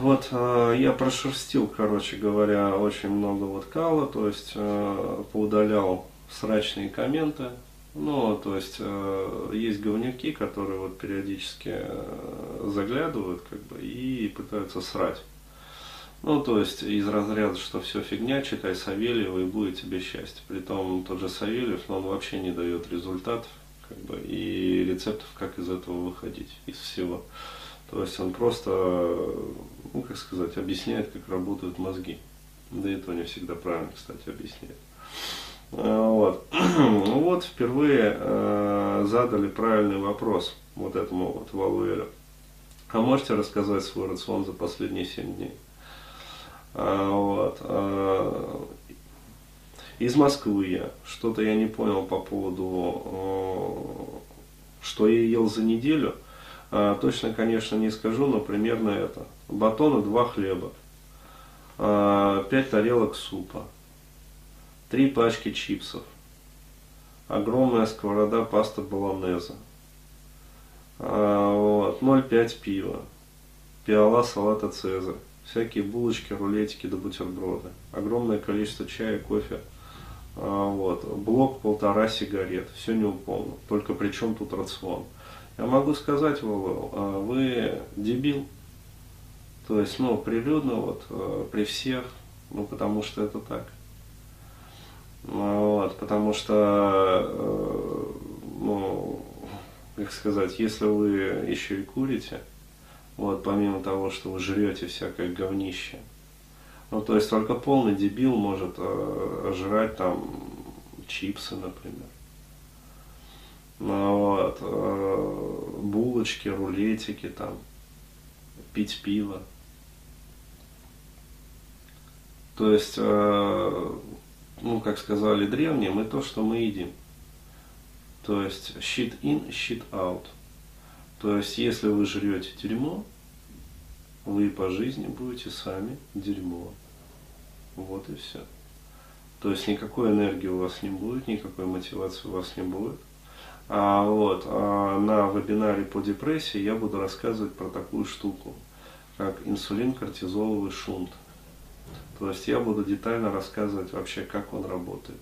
вот э, я прошерстил, короче говоря, очень много вот кала, то есть э, поудалял срачные комменты, ну, то есть э, есть говнюки, которые вот периодически э, заглядывают, как бы, и пытаются срать. Ну, то есть из разряда, что все фигня, читай Савельева и будет тебе счастье. Притом тот же Савельев, но он вообще не дает результатов, как бы, и рецептов, как из этого выходить, из всего. То есть он просто, ну, как сказать, объясняет, как работают мозги. Да и то не всегда правильно, кстати, объясняет. А, вот. Ну вот впервые э, задали правильный вопрос вот этому вот Валуэлю. А можете рассказать свой рацион за последние 7 дней? А, вот. А, из Москвы я. Что-то я не понял по поводу, что я ел за неделю. А, точно, конечно, не скажу, но примерно это. Батона, два хлеба, пять тарелок супа, три пачки чипсов, огромная сковорода паста болонеза, вот, 0,5 пива, пиала салата цезарь, всякие булочки, рулетики до да бутерброды, огромное количество чая, кофе, вот, блок полтора сигарет, все не неуполно, только при чем тут рацион. Я могу сказать, Вовел, а вы дебил, то есть, ну, прилюдно, вот, э, при всех, ну, потому что это так. Вот, потому что, э, ну, как сказать, если вы еще и курите, вот, помимо того, что вы жрете всякое говнище, ну, то есть только полный дебил может э, жрать там чипсы, например. Ну, вот, булочки, рулетики там, пить пиво. То есть, э, ну, как сказали древние, мы то, что мы едим. То есть, shit in, shit out. То есть, если вы жрете дерьмо, вы по жизни будете сами дерьмо. Вот и все. То есть никакой энергии у вас не будет, никакой мотивации у вас не будет. А, вот, а на вебинаре по депрессии я буду рассказывать про такую штуку, как инсулин кортизоловый шунт. То есть я буду детально рассказывать вообще, как он работает.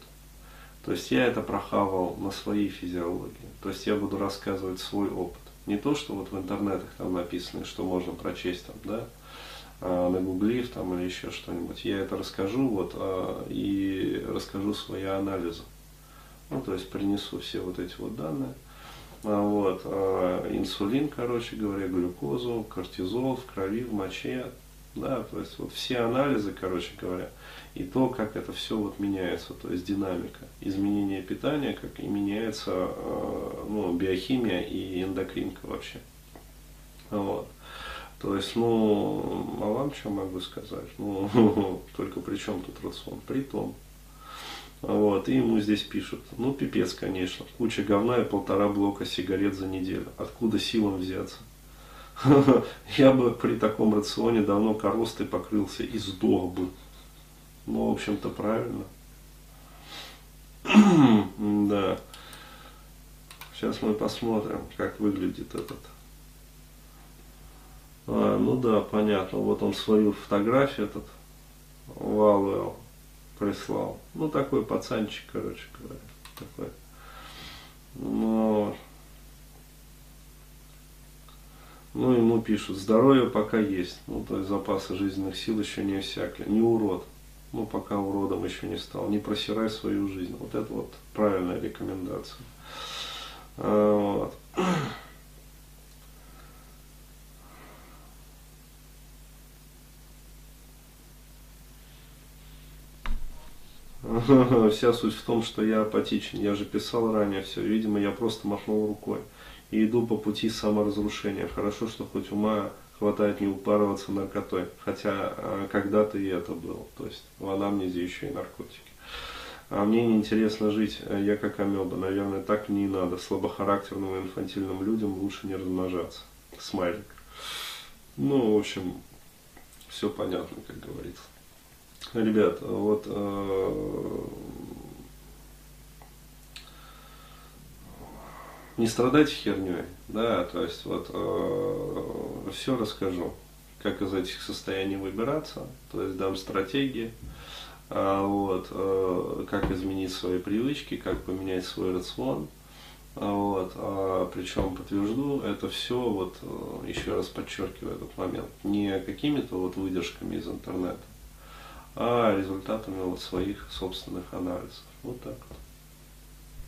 То есть я это прохавал на своей физиологии. То есть я буду рассказывать свой опыт. Не то, что вот в интернетах там написано, что можно прочесть там, да, а, нагуглив там или еще что-нибудь. Я это расскажу вот а, и расскажу свои анализы. Ну, то есть принесу все вот эти вот данные. А, вот, а, инсулин, короче говоря, глюкозу, кортизол в крови, в моче, да, то есть вот все анализы, короче говоря, и то, как это все вот меняется, то есть динамика, изменение питания, как и меняется а, ну, биохимия и эндокринка вообще. Вот. То есть, ну, а вам что могу сказать? Ну, только при чем тут рацион? При том, вот, и ему здесь пишут, ну пипец, конечно, куча говна и полтора блока сигарет за неделю. Откуда силам взяться? Я бы при таком рационе давно коростой покрылся и сдох бы. Ну, в общем-то, правильно. да. Сейчас мы посмотрим, как выглядит этот. А, ну да, понятно. Вот он свою фотографию этот Валуэл прислал. Ну, такой пацанчик, короче говоря. Такой. Ну, ну, ему пишут, здоровье пока есть. Ну, то есть запасы жизненных сил еще не иссякли. Не урод. Ну, пока уродом еще не стал. Не просирай свою жизнь. Вот это вот правильная рекомендация. А, вот. Вся суть в том, что я апатичен. Я же писал ранее все. Видимо, я просто махнул рукой. И иду по пути саморазрушения. Хорошо, что хоть ума хватает не упарываться наркотой. Хотя а, когда-то и это было. То есть в анамнезе еще и наркотики. А мне неинтересно жить, я как амеба. Наверное, так мне и надо. Слабохарактерным и инфантильным людям лучше не размножаться. Смайлик. Ну, в общем, все понятно, как говорится. Ребят, вот э, не страдайте херней, да, то есть вот э, все расскажу. как из этих состояний выбираться, то есть дам стратегии, а, вот, э, как изменить свои привычки, как поменять свой рацион, а, вот, а, причем подтвержду это все, вот, э, еще раз подчеркиваю этот момент, не какими-то вот выдержками из интернета, а результатами вот своих собственных анализов. Вот так вот.